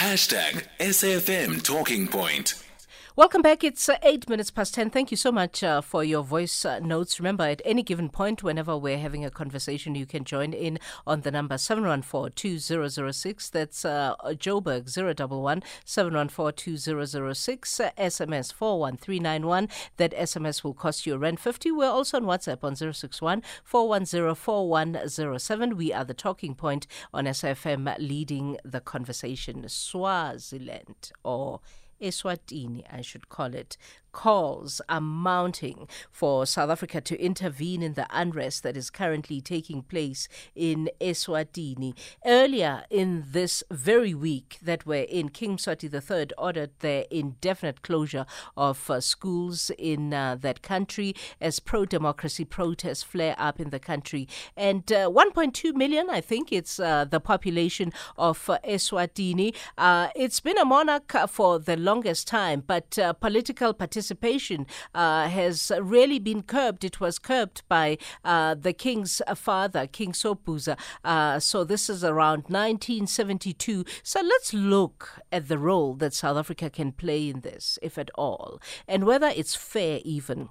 Hashtag SAFM Talking Point. Welcome back. It's uh, eight minutes past 10. Thank you so much uh, for your voice uh, notes. Remember, at any given point, whenever we're having a conversation, you can join in on the number 714 2006. That's uh, Joburg 011 714 2006. SMS 41391. That SMS will cost you around 50. We're also on WhatsApp on 061 410 4107. We are the talking point on SAFM leading the conversation. Swaziland or Eswatini, I should call it, calls are mounting for South Africa to intervene in the unrest that is currently taking place in Eswatini. Earlier in this very week that we're in, King Mswati III ordered the indefinite closure of uh, schools in uh, that country as pro democracy protests flare up in the country. And uh, 1.2 million, I think it's uh, the population of uh, Eswatini. Uh, it's been a monarch for the longest time, but political participation participation uh, has really been curbed. It was curbed by uh, the king's father, King Sobhuza. Uh, so this is around 1972. So let's look at the role that South Africa can play in this, if at all, and whether it's fair even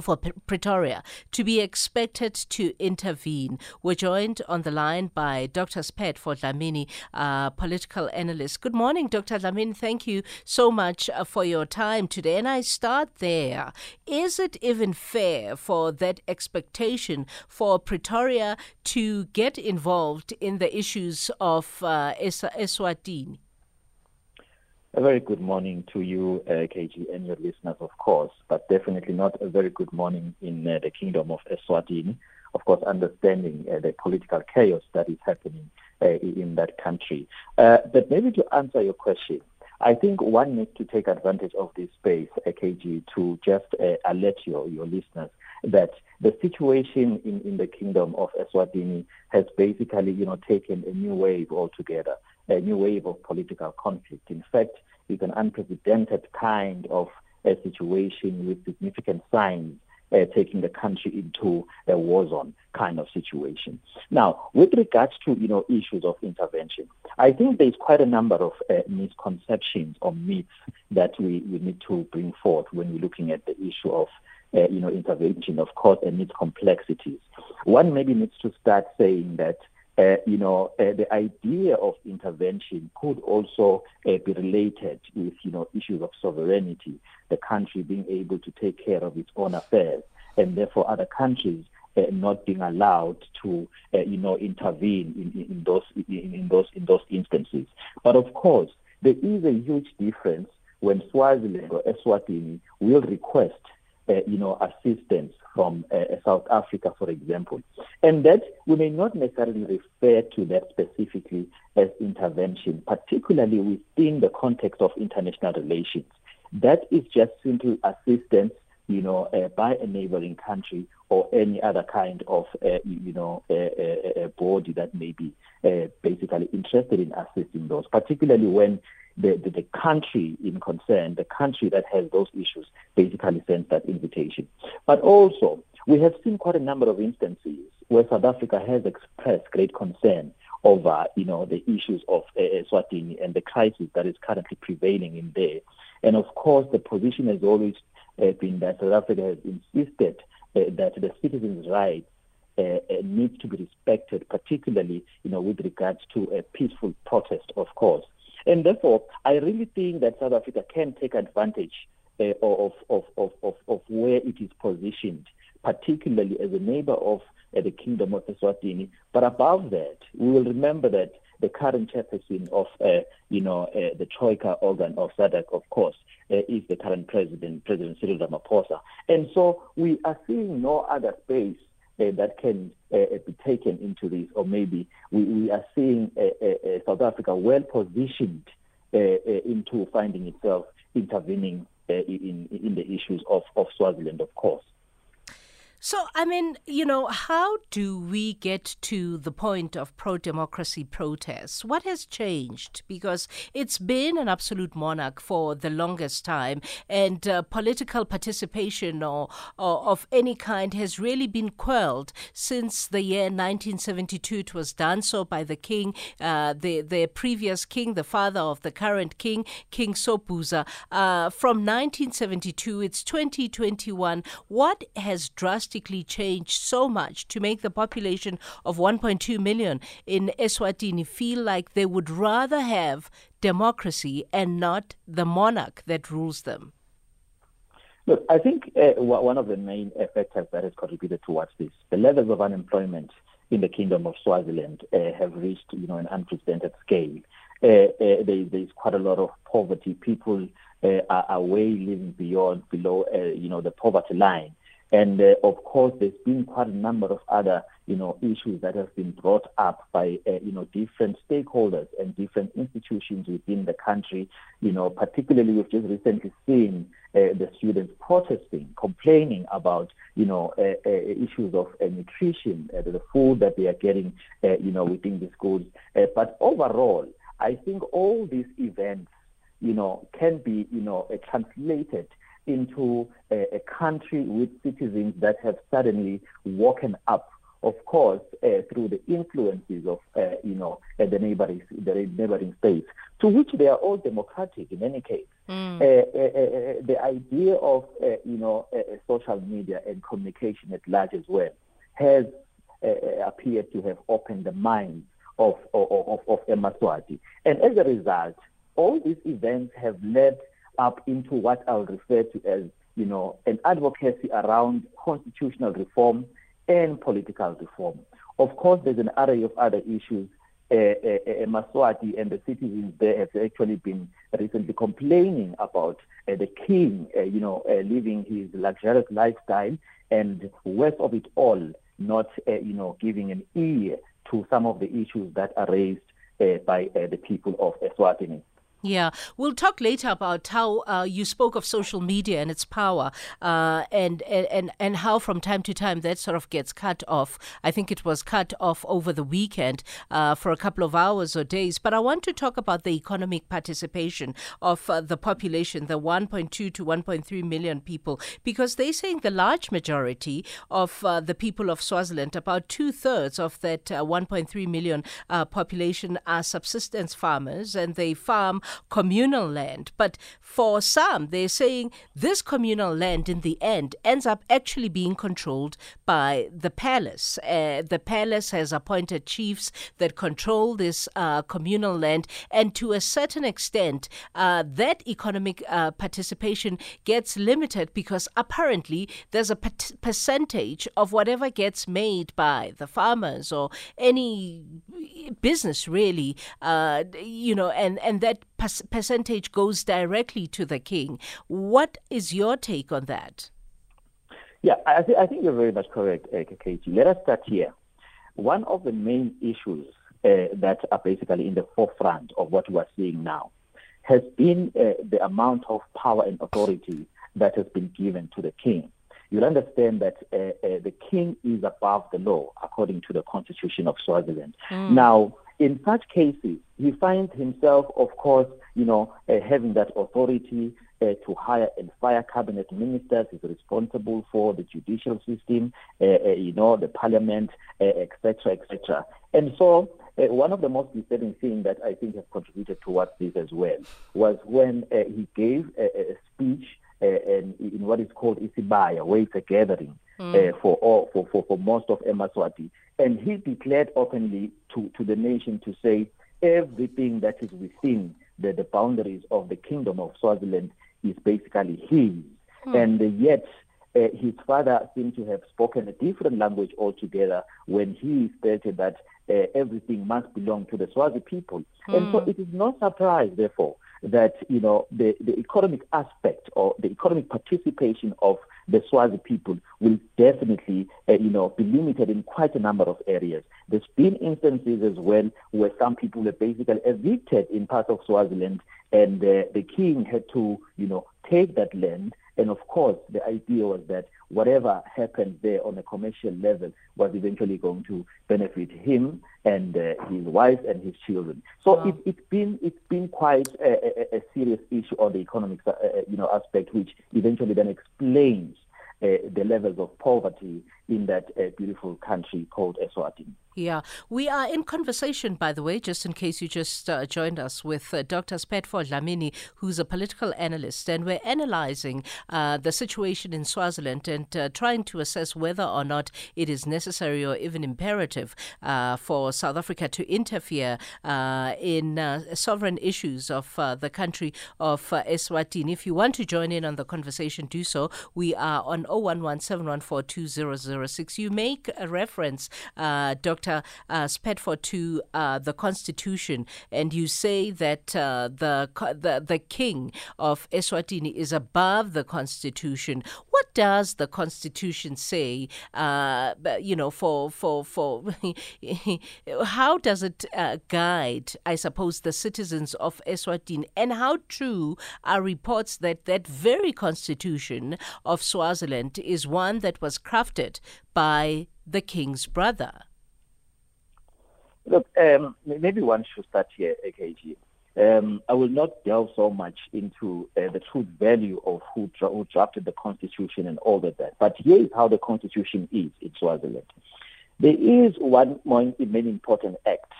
for Pretoria to be expected to intervene. We're joined on the line by Dr. Sphetfo Dlamini, uh, political analyst. Good morning, Dr. Dlamini. Thank you so much uh, for your time today. And I start there. Is it even fair for that expectation for Pretoria to get involved in the issues of uh, Eswatini? A very good morning to you, uh, KG, and your listeners, of course, but definitely not a very good morning in uh, the kingdom of Eswatini. Of course, understanding uh, the political chaos that is happening uh, in that country. Uh, but maybe to answer your question, I think one needs to take advantage of this space, uh, KG, to just alert your, your listeners that the situation in, in the kingdom of Eswatini has basically, you know, taken a new wave altogether a new wave of political conflict. In fact, it's an unprecedented kind of a situation with significant signs uh, taking the country into a war zone kind of situation. Now, with regards to you know issues of intervention, I think there's quite a number of uh, misconceptions or myths that we, we need to bring forth when we're looking at the issue of uh, you know intervention, of course, and its complexities. One maybe needs to start saying that uh, you know, uh, the idea of intervention could also uh, be related with, you know, issues of sovereignty, the country being able to take care of its own affairs, and therefore other countries uh, not being allowed to, uh, you know, intervene in, in, in those in, in, those in those instances. But of course, there is a huge difference when Swaziland or Eswatini will request, uh, you know, assistance from uh, South Africa, for example. And that we may not necessarily refer to that specifically as intervention, particularly within the context of international relations. That is just simply assistance, you know, uh, by a neighboring country or any other kind of, uh, you know, a, a, body that may be uh, basically interested in assisting those, particularly when the, the, the, country in concern, the country that has those issues, basically sends that invitation. But also, we have seen quite a number of instances where South Africa has expressed great concern over, you know, the issues of uh, Swatini and the crisis that is currently prevailing in there. And of course, the position has always uh, been that South Africa has insisted uh, that the citizens' rights uh, uh, needs to be respected, particularly, you know, with regards to a peaceful protest, of course. And therefore, I really think that South Africa can take advantage uh, of, of, of, of, where it is positioned, particularly as a neighbor of uh, the Kingdom of Eswatini. But above that, we will remember that the current chairperson of, uh, you know, the Troika organ of SADC, of course, is the current president, President Cyril Ramaphosa. And so we are seeing no other space uh, that can uh, uh, be taken into this, or maybe we, we are seeing uh, South Africa well positioned into finding itself intervening in, in the issues of, of Swaziland, of course. So, I mean, you know, how do we get to the point of pro democracy protests? What has changed? Because it's been an absolute monarch for the longest time, and uh, political participation or, or, of any kind has really been quelled since the year 1972. It was done so by the king, uh, the, the previous king, the father of the current king, King Sobhuza. Uh, from 1972, it's 2021. What has drastically changed so much to make the population of 1.2 million in Eswatini feel like they would rather have democracy and not the monarch that rules them? Look, I think uh, one of the main factors that has contributed towards this, the levels of unemployment in the Kingdom of Swaziland uh, have reached, you know, an unprecedented scale. Uh, uh there, there's quite a lot of poverty. People uh, are, are way living beyond, below, uh, you know, the poverty line. And uh, of course, there's been quite a number of other, you know, issues that have been brought up by, uh, you know, different stakeholders and different institutions within the country. You know, particularly we've just recently seen uh, the students protesting, complaining about, you know, uh, uh, issues of uh, nutrition, the food that they are getting, you know, within the schools. but overall, I think all these events, you know, can be, you know, translated into a, a country with citizens that have suddenly woken up of course, uh, through the influences of, uh, you know, uh, the neighboring the neighboring states, to which they are all democratic in any case. Mm. the idea of, you know, social media and communication at large as well has appeared to have opened the minds of of of, of Emaswati, and as a result, all these events have led up into what I'll refer to as, you know, an advocacy around constitutional reform and political reform. Of course, there's an array of other issues. Uh, uh, Maswati and the citizens there have actually been recently complaining about uh, the king, you know, living his luxurious lifestyle, and worst of it all, not, you know, giving an ear to some of the issues that are raised by the people of Eswatini. Yeah, we'll talk later about how uh, you spoke of social media and its power, uh, and and and how from time to time that sort of gets cut off. I think it was cut off over the weekend uh, for a couple of hours or days. But I want to talk about the economic participation of uh, the population, the 1.2 to 1.3 million people, because they're saying the large majority of uh, the people of Swaziland, about two thirds of that uh, 1.3 million population, are subsistence farmers, and they farm communal land. But for some, they're saying this communal land in the end ends up actually being controlled by the palace. Uh, the palace has appointed chiefs that control this uh, communal land, and to a certain extent, uh, that economic uh, participation gets limited because apparently there's a percentage of whatever gets made by the farmers or any business really, uh, you know, and, and that percentage goes directly to the king. What is your take on that? Yeah, I, th- I think you're very much correct, uh, Let us start here. One of the main issues uh, that are basically in the forefront of what we are seeing now has been uh, the amount of power and authority that has been given to the king. You'll understand that uh, uh, the king is above the law according to the constitution of Swaziland. Mm. Now, in such cases, he finds himself, of course, you know, uh, having that authority uh, to hire and fire cabinet ministers. He's responsible for the judicial system, uh, uh you know, the parliament, etc., uh, etc. And so, uh, one of the most disturbing things that I think has contributed towards this as well was when he gave a, a what is called Isibaya, where it's a gathering mm. for, all, for, for, for most of Emaswati. And he declared openly to, to the nation to say everything that is within the, the boundaries of the kingdom of Swaziland is basically his. Hmm. And yet, uh, his father seemed to have spoken a different language altogether when he stated that uh, everything must belong to the Swazi people. And so hmm. it is no surprise, therefore, that you know the, the economic aspect or the economic participation of the Swazi people will definitely uh, you know be limited in quite a number of areas. There's been instances as well where some people were basically evicted in parts of Swaziland, and uh, the king had to you know take that land And of course, the idea was that whatever happened there on a commercial level was eventually going to benefit him and uh, his wife and his children. So wow. it, has been it's been quite a, a, a, serious issue on the economic uh, uh, you know aspect, which eventually then explains uh, the levels of poverty in that uh, beautiful country called Eswatini. Yeah, we are in conversation, by the way, just in case you just uh, joined us, with uh, Dr. Spetford Dlamini, who's a political analyst, and we're analyzing uh, the situation in Swaziland and uh, trying to assess whether or not it is necessary or even imperative uh, for South Africa to interfere in sovereign issues of the country of Eswatini. If you want to join in on the conversation, do so. We are on 011 you make a reference, uh, Dr. Uh, Spetford, to uh, the Constitution, and you say that uh, the, the the king of Eswatini is above the Constitution. What does the Constitution say? Uh, you know, for for for how does it uh, guide, I suppose, the citizens of Eswatini, and how true are reports that that very Constitution of Swaziland is one that was crafted by the king's brother? Look, um, maybe one should start here, AKG. Um, I will not delve so much into uh, the true value of who, dra- who, drafted the Constitution and all of that. But here is how the Constitution is in Swaziland. There is one more many important act,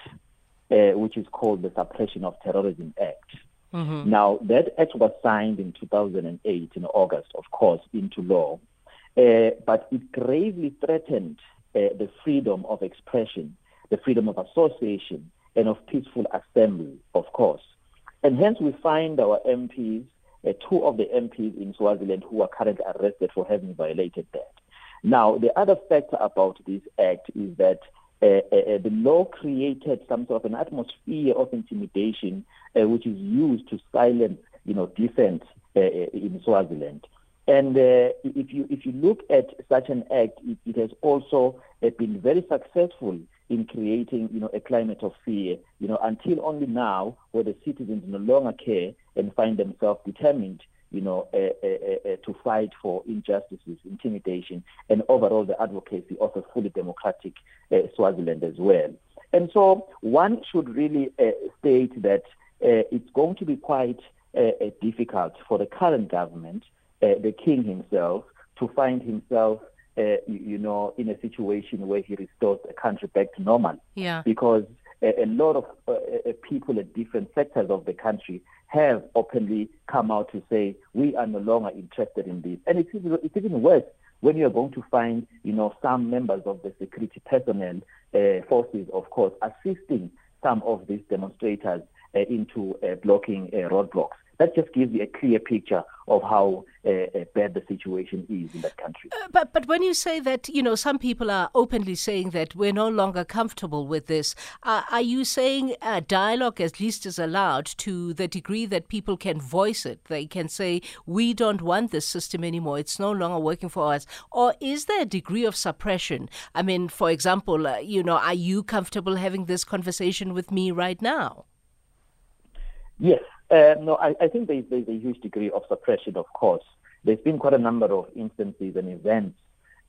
uh, which is called the Suppression of Terrorism Act. Mm-hmm. Now, that act was signed in 2008 in August, of course, into law. Uh, but it gravely threatened uh, the freedom of expression, the freedom of association, and of peaceful assembly, of course. And hence we find our MPs, uh, two of the MPs in Swaziland who are currently arrested for having violated that. Now, the other factor about this act is that uh, uh, the law created some sort of an atmosphere of intimidation, which is used to silence, you know, dissent in Swaziland. And uh, if you if you look at such an act, it, it has also uh, been very successful in creating you know a climate of fear. You know until only now, where the citizens no longer care and find themselves determined, you know, uh, uh, uh, to fight for injustices, intimidation, and overall the advocacy of a fully democratic uh, Swaziland as well. And so one should really uh, state that uh, it's going to be quite difficult for the current government uh, the king himself to find himself, uh, you, you, know, in a situation where he restores the country back to normal. Yeah. Because a, a lot of uh, uh, people at different sectors of the country have openly come out to say we are no longer interested in this, and it's even, it's even worse when you are going to find, you know, some members of the security personnel uh, forces, of course, assisting some of these demonstrators uh, into uh, blocking uh, roadblocks. That just gives you a clear picture of how uh, uh, bad the situation is in that country. Uh, but but when you say that, you know, some people are openly saying that we're no longer comfortable with this, uh, are you saying dialogue at least is allowed to the degree that people can voice it? They can say we don't want this system anymore; it's no longer working for us. Or is there a degree of suppression? I mean, for example, uh, you know, are you comfortable having this conversation with me right now? Yes, uh, no, I, I think there's, there's, a huge degree of suppression, of course. There's been quite a number of instances and events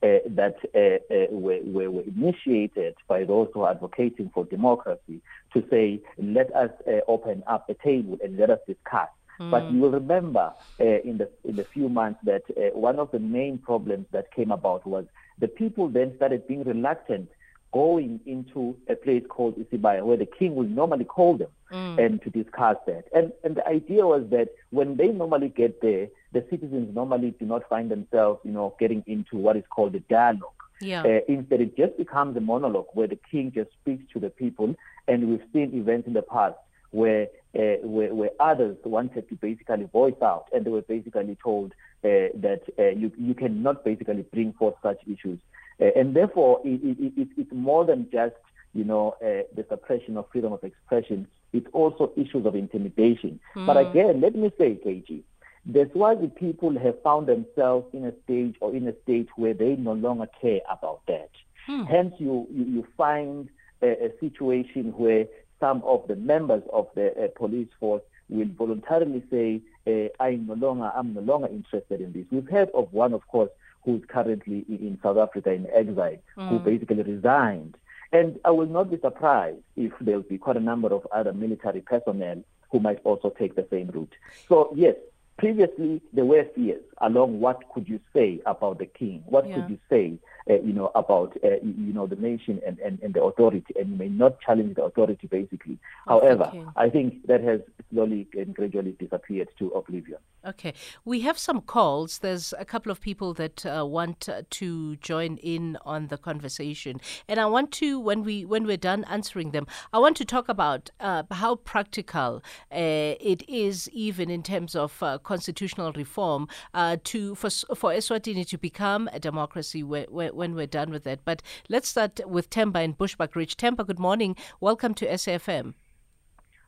uh, that uh, uh were, were, were, initiated by those who are advocating for democracy to say, let us uh, open up a table and let us discuss. Mm. But you will remember uh, in the in the few months that one of the main problems that came about was the people then started being reluctant going into a place called Isibaya, where the king would normally call them mm. and to discuss that. And and the idea was that when they normally get there, the citizens normally do not find themselves, you know, getting into what is called a dialogue. Yeah. Uh, instead, it just becomes a monologue where the king just speaks to the people. And we've seen events in the past where uh, where, where, others wanted to basically voice out, and they were basically told uh, that uh, you you cannot basically bring forth such issues. Uh, and therefore, it, it, it, it's more than just you know uh, the suppression of freedom of expression. It's also issues of intimidation. Mm. But hmm. again, let me say, KG, that's why the people have found themselves in a stage or in a state where they no longer care about that. Mm. Hence, you, you, you find a, a, situation where some of the members of the uh, police force will voluntarily say, uh, I'm no longer, I'm no longer interested in this. We've heard of one, of course, who's currently in South Africa in exile, mm. who basically resigned. And I will not be surprised if there'll be quite a number of other military personnel who might also take the same route. So yes, previously there were fears along what could you say about the king what yeah. could you say you know about uh, you know the nation and, and, and the authority and you may not challenge the authority basically. However i think that has slowly and gradually disappeared to oblivion. Okay. We have some calls. There's a couple of people that uh, want to join in on the conversation. And i want to when we when we're done answering them i want to talk about uh, how practical uh, it is even in terms of uh, constitutional reform uh, to for for Eswatini to become a democracy when, when we're done with it. But let's start with Temba in Bushbuckridge. Temba, good morning. Welcome to SAFM.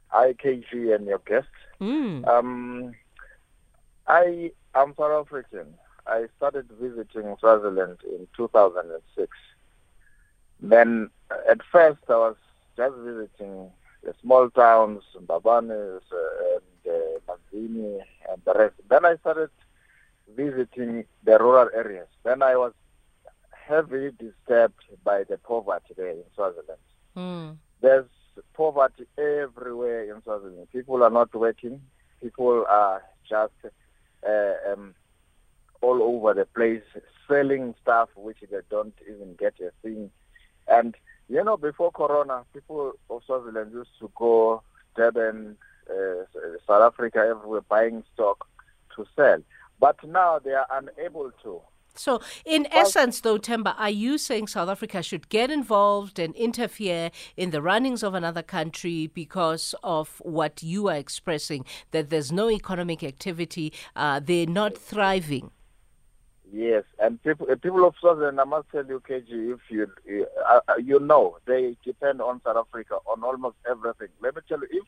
Hi, KG, and your guest. Mm. Um, I am South African. I started visiting Swaziland in 2006. Then, at first, I was just visiting the small towns, Mbabane, uh, and uh, Manzini, and the rest. Then I started visiting the rural areas. Then I was heavily disturbed by the poverty there in Swaziland. Mm. There's poverty everywhere in Swaziland. People are not working. People are just uh, um, all over the place selling stuff which they don't even get a thing. And you know, before Corona, people of Swaziland used to go Durban, uh, South Africa, everywhere buying stock to sell. But now they are unable to. So, in well, essence, though, Temba, are you saying South Africa should get involved and interfere in the runnings of another country because of what you are expressing, that there's no economic activity, uh, they're not thriving? Yes, and people, uh, people of Swaziland, I must tell you, KG, if you uh, uh, you know, they depend on South Africa on almost everything. Let me tell you, if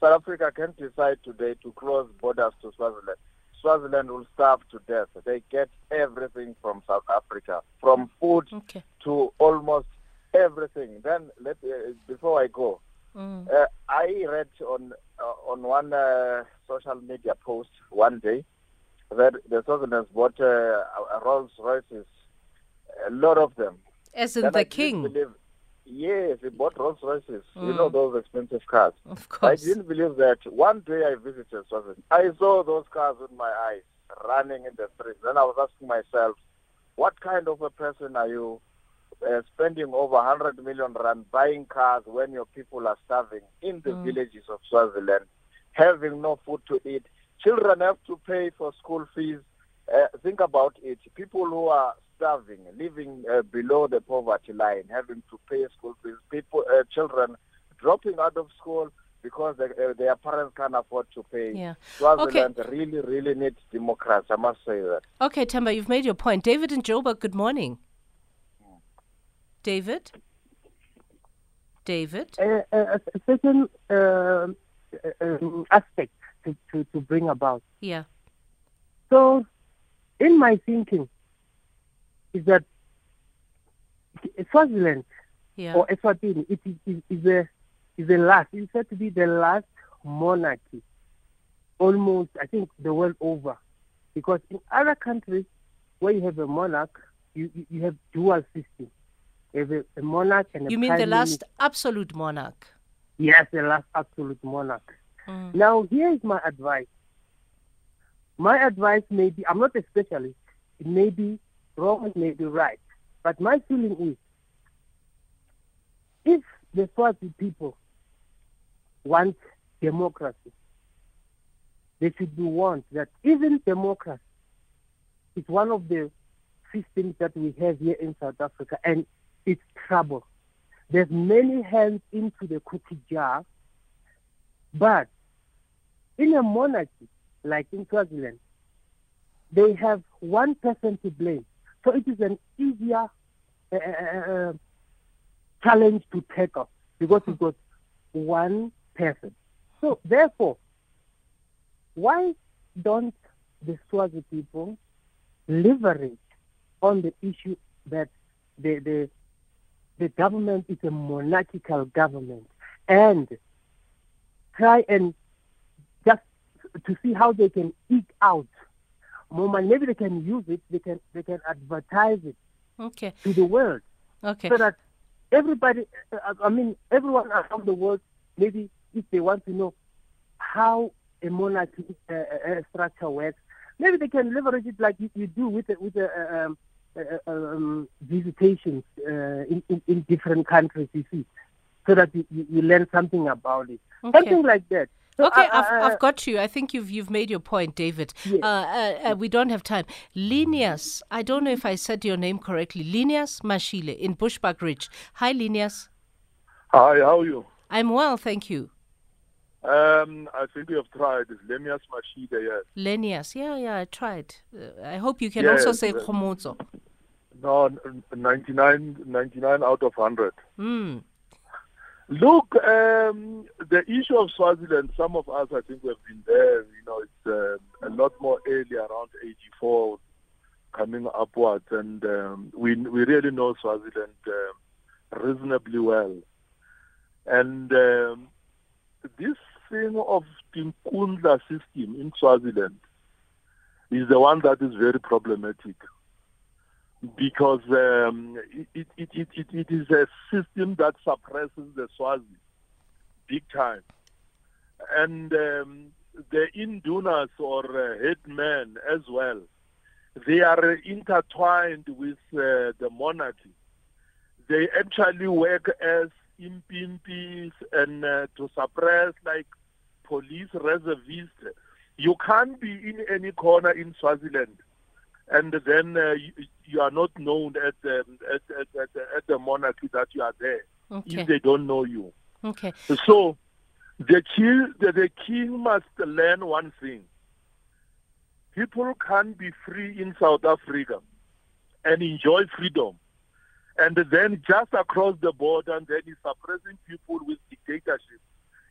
South Africa can decide today to close borders to Swaziland, Swaziland will starve to death. They get everything from South Africa, from food okay. to almost everything. Then let uh, before I go, mm. uh, I read on uh, on one social media post one day that the Southerners bought uh, Rolls Royces, a lot of them. As in then the I king? Believe, yes, he bought Rolls Royces. Mm. You know those expensive cars. Of course. I didn't believe that. One day I visited Swaziland. I saw those cars with my eyes running in the streets. Then I was asking myself, what kind of a person are you uh, spending over 100 million rand buying cars when your people are starving in the mm. villages of Swaziland, having no food to eat, Children have to pay for school fees. Uh, think about it. People who are starving, living uh, below the poverty line, having to pay school fees. People, uh, children dropping out of school because they, uh, their parents can't afford to pay. Yeah. Swaziland okay. really, really needs democrats. I must say that. Okay, Temba, you've made your point. David and Joburg, good morning. David? David? Uh, uh, a certain um, aspect to, to, to bring about. Yeah. So, in my thinking, is that Swaziland yeah. or Eswatini, it is, is, is a is the last. It's said to be the last monarchy, almost I think the world over, because in other countries where you have a monarch, you you, you have dual system. You have a, a monarch and you mean the last absolute monarch? Yes, the last absolute monarch. Mm. Now, here is my advice. My advice may be, I'm not a specialist, it may be wrong, it may be right. But my feeling is, if the Swazi people want democracy, they should be warned that even democracy is one of the systems that we have here in South Africa, and it's trouble. There's many hands into the cookie jar but in a monarchy, like in Swaziland, they have one person to blame. So it is an easier uh, uh, uh challenge to tackle because you've got one person. So therefore, why don't the Swazi people leverage on the issue that the, the, the government is a monarchical government and try and just to see how they can eke out more money. Maybe they can use it. They can they can advertise it okay. to the world Okay. so that everybody, uh, I mean, everyone around the world, maybe if they want to know how a monarchy uh, uh, structure works, maybe they can leverage it like you, you do with the, with the uh, um, uh, um, visitations uh, in, in, in different countries, you see, so that you, you, you learn something about it. Okay. Something like that. So Okay, I- I've, I- I've got you. I think you've you've made your point, David. Yes. Uh, uh, uh, we don't have time. Linias, I don't know if I said your name correctly. Linias Mashile in Bushbuckridge. Hi, Linias. Hi, how are you? I'm well, thank you. Um, I think we have tried. It's Lemias Mashida, yes. Lenias, yeah, yeah, I tried. Uh, I hope you can Yes, also say uh, No, n- 99, 99 out of 100. Mm. Look, um, the issue of Swaziland, some of us, I think, we've been there. You know, it's uh, a lot more early, around 84, coming upwards. And um, we, we really know Swaziland uh, reasonably well. And um, this thing of the system in Swaziland is the one that is very problematic because um, it, it, it, it, is a system that suppresses the Swazi big time. And um, the indunas or uh, headmen as well, they are intertwined with uh, the monarchy. They actually work as impimpis and uh, to suppress like police reservists. You can't be in any corner in Swaziland and then uh, you, you are not known at the, at, at, at, at the monarchy that you are there Okay. if they don't know you. Okay. So the king, the, the king must learn one thing. People can't be free in South Africa and enjoy freedom. And then just across the border, and then he's suppressing people with dictatorship.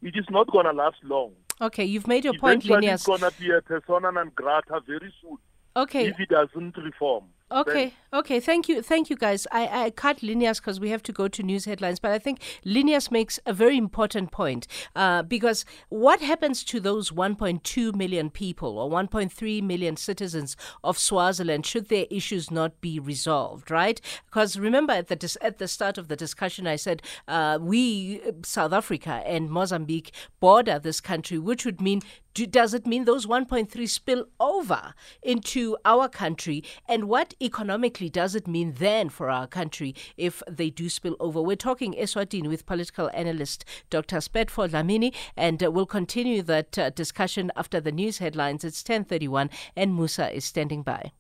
It is not going to last long. Okay, you've made your point, Eventually, it's going to be a persona non grata very soon Okay. if he doesn't reform. Okay, okay. Thank you, thank you, guys. I, I cut Linus because we have to go to news headlines, but I think Linus makes a very important point uh, because what happens to those 1.2 million people or 1.3 million citizens of Swaziland should their issues not be resolved, right? Because remember at the dis- at the start of the discussion, I said uh, we South Africa and Mozambique border this country, which would mean do, does it mean those 1.3 spill over into our country? And what economically does it mean then for our country if they do spill over? We're talking Eswatini with political analyst Dr. Spetford Dlamini, and uh, we'll continue that uh, discussion after the news headlines. It's 1031, and Musa is standing by.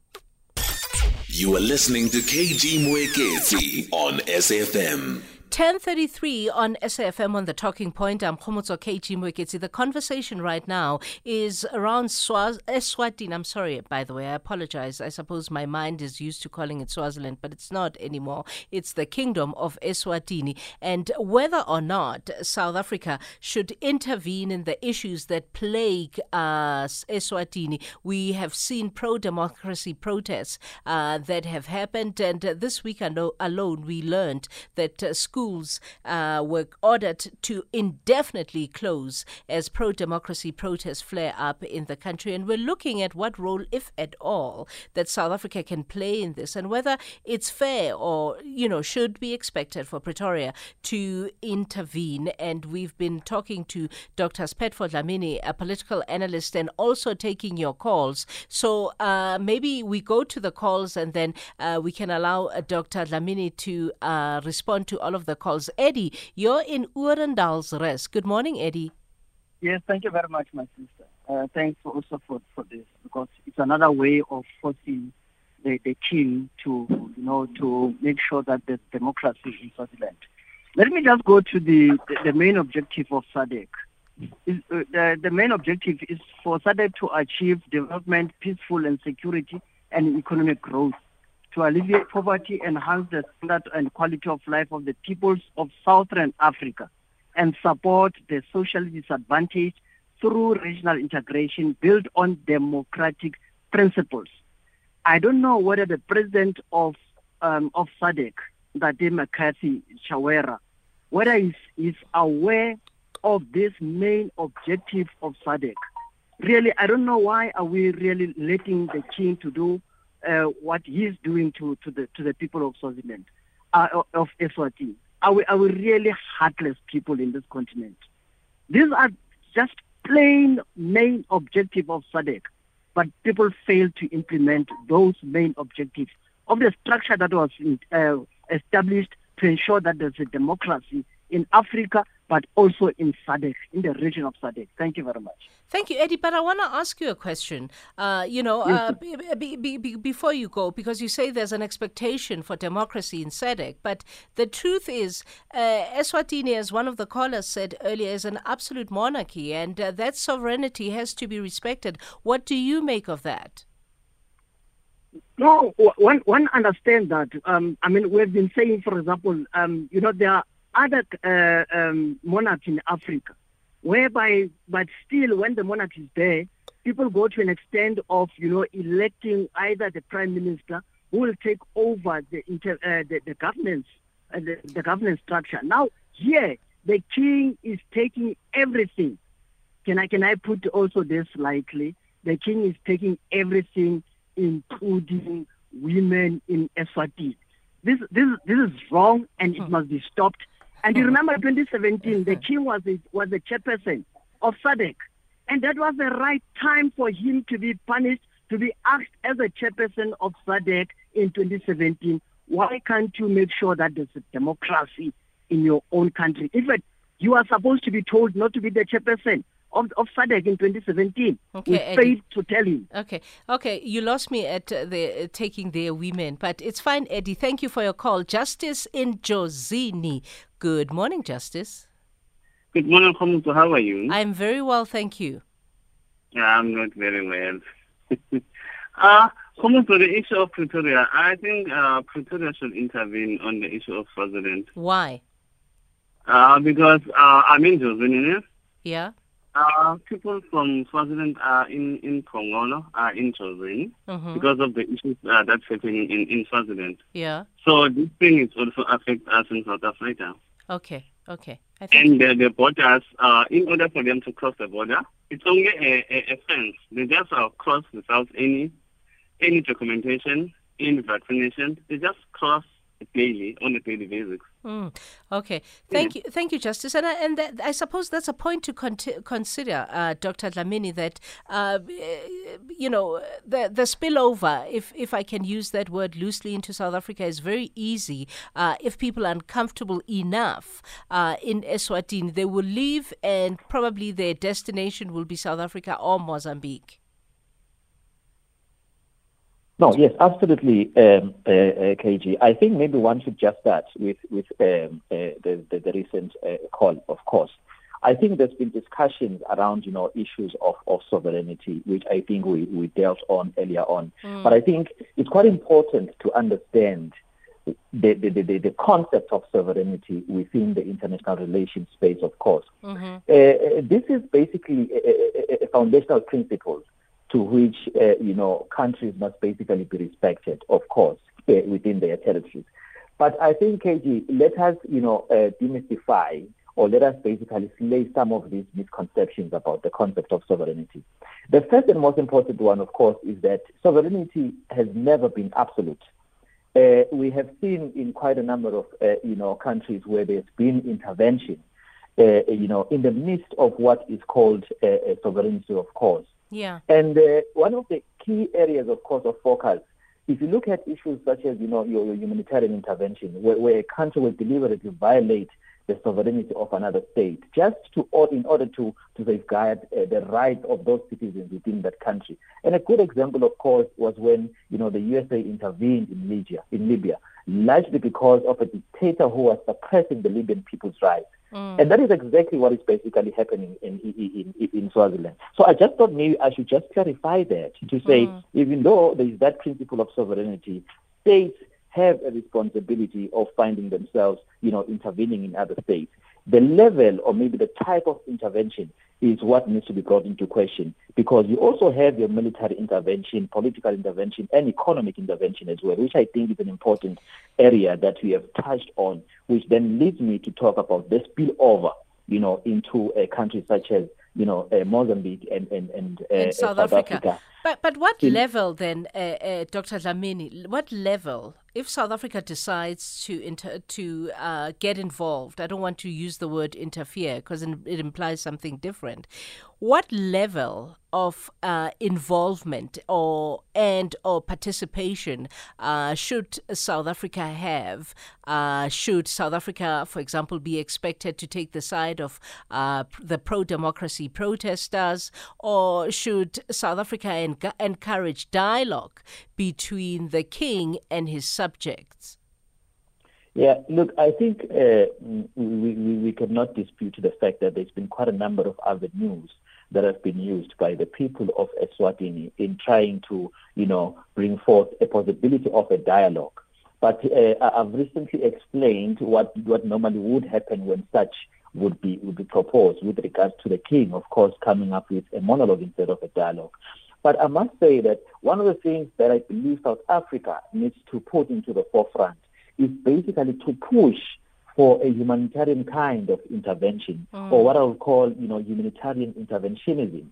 You are listening to KG Mwekezi on SAFM. 1033 on SAFM on the talking point. I'm Khomotso KG Mweketsi. The conversation right now is around Swaz-. I'm sorry, by the way. I apologize. I suppose my mind is used to calling it Swaziland, but it's not anymore. It's the kingdom of Eswatini. And whether or not South Africa should intervene in the issues that plague uh, Eswatini, we have seen pro democracy protests uh, that have happened. And uh, this week alo- alone, we learned that uh, uh, were ordered to indefinitely close as pro democracy protests flare up in the country. And we're looking at what role, if at all, that South Africa can play in this and whether it's fair or, you know, should be expected for Pretoria to intervene. And we've been talking to Dr. Spetford Dlamini, a political analyst, and also taking your calls. So uh, maybe we go to the calls and then uh, we can allow uh, Dr. Dlamini to uh, respond to all of the calls. Eddie, you're in Urendal's Rest. Good morning, Eddie. Yes, thank you very much, my sister. Uh, thanks also for, for this because it's another way of forcing the, the king to you know to make sure that there's democracy in Swaziland. Let me just go to the the, the main objective of SADC. Uh, the, the main objective is for SADC to achieve development, peaceful and security and economic growth, to alleviate poverty, enhance the standard and quality of life of the peoples of Southern Africa, and support the socially disadvantaged through regional integration built on democratic principles. I don't know whether the president of um, of SADC, Dade McCarthy Chakwera, whether he's, he's aware of this main objective of SADC. Really, I don't know why are we really letting the king to do uh, what he's doing to, to the to the people of Swaziland, uh, of Eswatini. Are we, are we really heartless people in this continent? These are just plain main objective of SADC, but people fail to implement those main objectives of the structure that was uh, established to ensure that there's a democracy in Africa but also in SADC, in the region of SADC. Thank you very much. Thank you, Eddie. But I want to ask you a question. Uh, you know, uh, b- b- b- before you go, because you say there's an expectation for democracy in SADC, but the truth is, uh, Eswatini, as one of the callers said earlier, is an absolute monarchy, and uh, that sovereignty has to be respected. What do you make of that? No, one one understand that. Um, I mean, we've been saying, for example, um, you know, there are other uh, um, monarchs in Africa, whereby, but still, when the monarch is there, people go to an extent of, you know, electing either the prime minister who will take over the inter, uh, the, the governance, uh, the, the governance structure. Now, here, the king is taking everything. Can I can I put also this lightly? The king is taking everything, including women in Eswatini. This this this is wrong, and it hmm. must be stopped. And you hmm. remember 2017, the mm-hmm. king was the, was the chairperson of SADC. And that was the right time for him to be punished, to be asked as a chairperson of SADC in 2017. Why can't you make sure that there's a democracy in your own country? In fact, you are supposed to be told not to be the chairperson of, of SADC in 2017. Okay, we failed to tell him. Okay, okay. You lost me at uh, the uh, taking their women, but it's fine, Eddie. Thank you for your call. Justice in Jozini. Good morning, Justice. Good morning, Komuto. How are you? I'm very well, thank you. Yeah, I'm not very well. uh, Komuto, the issue of Pretoria, I think uh, Pretoria should intervene on the issue of Swaziland. Why? Uh, because uh, I'm in Jozini. Yeah. Uh, people from Swaziland are in in Pongola, are in Jozini mm-hmm. because of the issues uh, that's happening in, in Swaziland. Yeah. So this thing is also affect us in South Africa. Okay. Okay. and the, the borders, uh, in order for them to cross the border, it's only a, a, a fence. They just uh, cross without any any documentation, any vaccination. They just cross daily on a daily basis. Mm, okay, thank yeah. you, thank you, Justice, and I, and that, I suppose that's a point to con- consider, uh, Dr. Dlamini. That uh, you know the the spillover, if if I can use that word loosely, into South Africa is very easy. Uh, if people are uncomfortable enough uh, in Eswatini, they will leave, and probably their destination will be South Africa or Mozambique. No, yes, absolutely, um, uh, uh, KG. I think maybe one should just start with with um, uh, the, the, the recent uh, call, of course. I think there's been discussions around, you know, issues of, of sovereignty, which I think we, we dealt on earlier on. Mm. But I think it's quite important to understand the, the, the, the, concept of sovereignty within the international relations space, of course. Mm-hmm. Uh, this is basically a, a, a foundational principle to which uh, you know countries must basically be respected, of course, uh, within their territories. But I think, KG, let us you know uh, demystify or let us basically slay some of these misconceptions about the concept of sovereignty. The first and most important one, of course, is that sovereignty has never been absolute. Uh, we have seen in quite a number of uh, you know countries where there's been intervention, uh, you know, in the midst of what is called sovereignty, of course. Yeah. And uh, one of the key areas, of course, of focus, if you look at issues such as, you know, your, your humanitarian intervention, where, where, a country will deliberately violate the sovereignty of another state, just to, in order to, to safeguard uh, the rights of those citizens within that country. And a good example, of course, was when, you know, the USA intervened in Libya, in Libya, largely because of a dictator who was suppressing the Libyan people's rights. Mm. And that is exactly what is basically happening in, in, in, in, Swaziland. So I just thought maybe I should just clarify that to say, mm. even though there is that principle of sovereignty, states have a responsibility of finding themselves, you know, intervening in other states. The level or maybe the type of intervention is what needs to be brought into question because you also have your military intervention, political intervention, and economic intervention as well, which I think is an important area that we have touched on, which then leads me to talk about the spillover, you know, into uh, countries such as you know, uh, Mozambique and and, and, uh, South, South Africa. Africa. But but what In, level then, uh, uh Dr. Dlamini? What level, if South Africa decides to inter- to uh, get involved? I don't want to use the word interfere because it implies something different what level of uh, involvement or and or participation uh, should South Africa have? Uh, should South Africa, for example, be expected to take the side of uh, the pro-democracy protesters, or should South Africa en- encourage dialogue between the king and his subjects? Yeah, look, I think uh, we, we, we cannot dispute the fact that there's been quite a number of avenues that have been used by the people of Eswatini in trying to, you know, bring forth a possibility of a dialogue. But uh, I've recently explained what what normally would happen when such would be would be proposed with regards to the king, of course, coming up with a monologue instead of a dialogue. But I must say that one of the things that I believe South Africa needs to put into the forefront is basically to push for a humanitarian kind of intervention, mm. or what I would call, you know, humanitarian interventionism.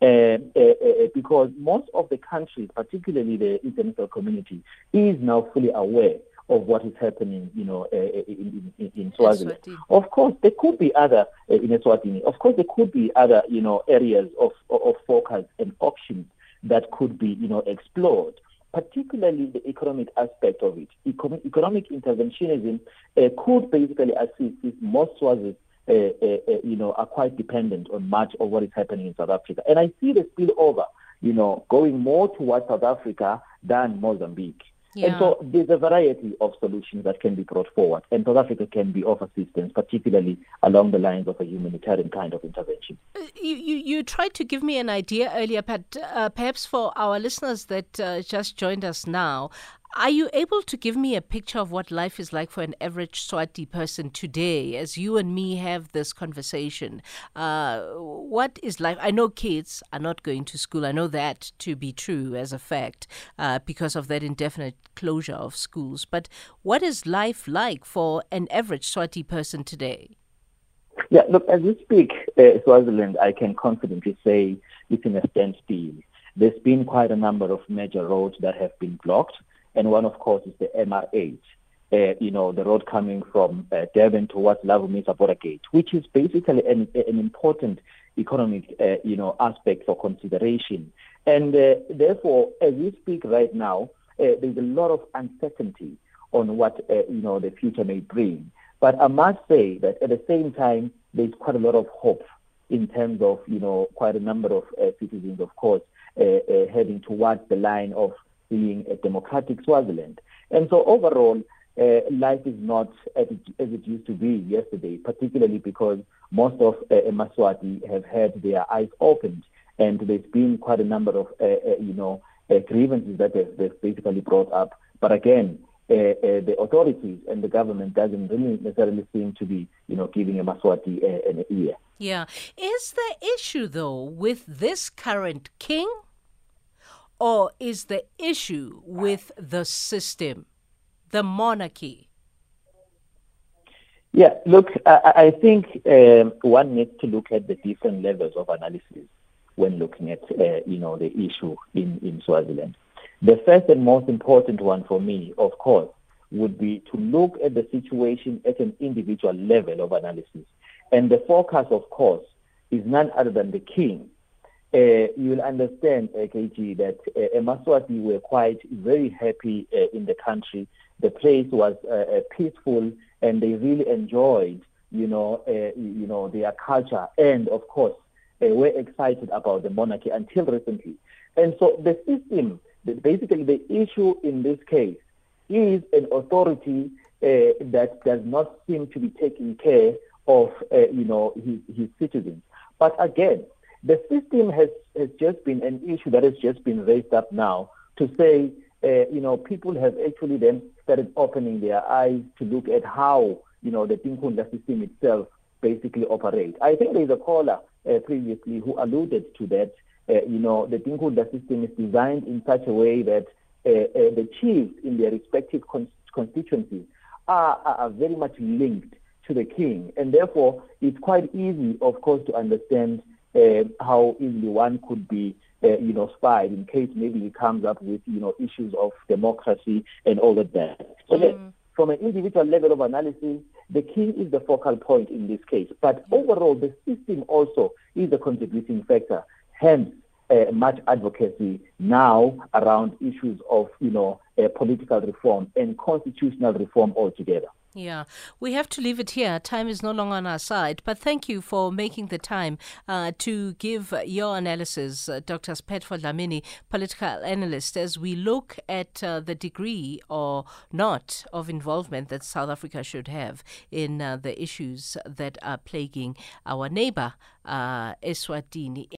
Uh, uh, uh, because most of the countries, particularly the international community, is now fully aware of what is happening, you know, uh, in, in, in Swaziland. Of course, there could be other uh, in Eswatini. Of course, there could be other, you know, areas of of focus and options that could be, you know, explored particularly the economic aspect of it. Econ- economic interventionism uh, could basically assist if most Swazis, uh, uh, uh, you know, are quite dependent on much of what is happening in South Africa. And I see the spillover, you know, going more towards South Africa than Mozambique. Yeah. And so there's a variety of solutions that can be brought forward, and South Africa can be of assistance, particularly along the lines of a humanitarian kind of intervention. Uh, you, you, you tried to give me an idea earlier, but uh, perhaps for our listeners that uh, just joined us now, are you able to give me a picture of what life is like for an average Swati person today as you and me have this conversation? Uh, what is life? I know kids are not going to school. I know that to be true as a fact uh, because of that indefinite closure of schools. But what is life like for an average Swati person today? Yeah, look, as we speak, uh, Swaziland, I can confidently say it's in a standstill. There's been quite a number of major roads that have been blocked and one, of course, is the MR8. Uh, you know, the road coming from uh, Durban towards Lavumisa Border Gate, which is basically an, an important economic, uh, you know, aspect for consideration. And uh, therefore, as we speak right now, uh, there's a lot of uncertainty on what, uh, you know, the future may bring. But I must say that at the same time, there's quite a lot of hope in terms of, you know, quite a number of citizens, of course, heading towards the line of being a democratic Swaziland. And so overall, uh, life is not as it, as it, used to be yesterday, particularly because most of uh, Maswati have had their eyes opened, and there's been quite a number of, uh, uh you know, uh, grievances that they've, they've, basically brought up. But again, uh, the authorities and the government doesn't really necessarily seem to be, you know, giving a Maswati an ear. Yeah. Is the issue, though, with this current king or is the issue with the system, the monarchy? Yeah, look, I, I think um, one needs to look at the different levels of analysis when looking at, uh, you know, the issue in, in Swaziland. The first and most important one for me, of course, would be to look at the situation at an individual level of analysis. And the focus, of course, is none other than the king uh, you'll understand, uh, KG, that uh, Maswati were quite very happy uh, in the country. The place was uh, uh, peaceful, and they really enjoyed, you know, uh, you know, their culture, and of course, they were excited about the monarchy until recently. And so, the system, basically, the issue in this case is an authority that does not seem to be taking care of, you know, his, his citizens. But again, the system has, has just been an issue that has just been raised up now to say, uh, you know, people have actually then started opening their eyes to look at how, you know, the Tinkhundla system itself basically operates. I think there's a caller uh, previously who alluded to that. Uh, you know, the Tinkhundla system is designed in such a way that uh, uh, the chiefs in their respective con- constituencies are, are very much linked to the king, and therefore it's quite easy, of course, to understand how easily one could be, uh, you know, spied in case maybe he comes up with, you know, issues of democracy and all of that. So mm. from an individual level of analysis, the king is the focal point in this case. But overall, the system also is a contributing factor. Hence, uh, much advocacy now around issues of, you know, uh, political reform and constitutional reform altogether. Yeah, we have to leave it here. Time is no longer on our side. But thank you for making the time uh, to give your analysis, uh, Dr. Sphetfo Dlamini, political analyst, as we look at uh, the degree or not of involvement that South Africa should have in uh, the issues that are plaguing our neighbor, uh, Eswatini.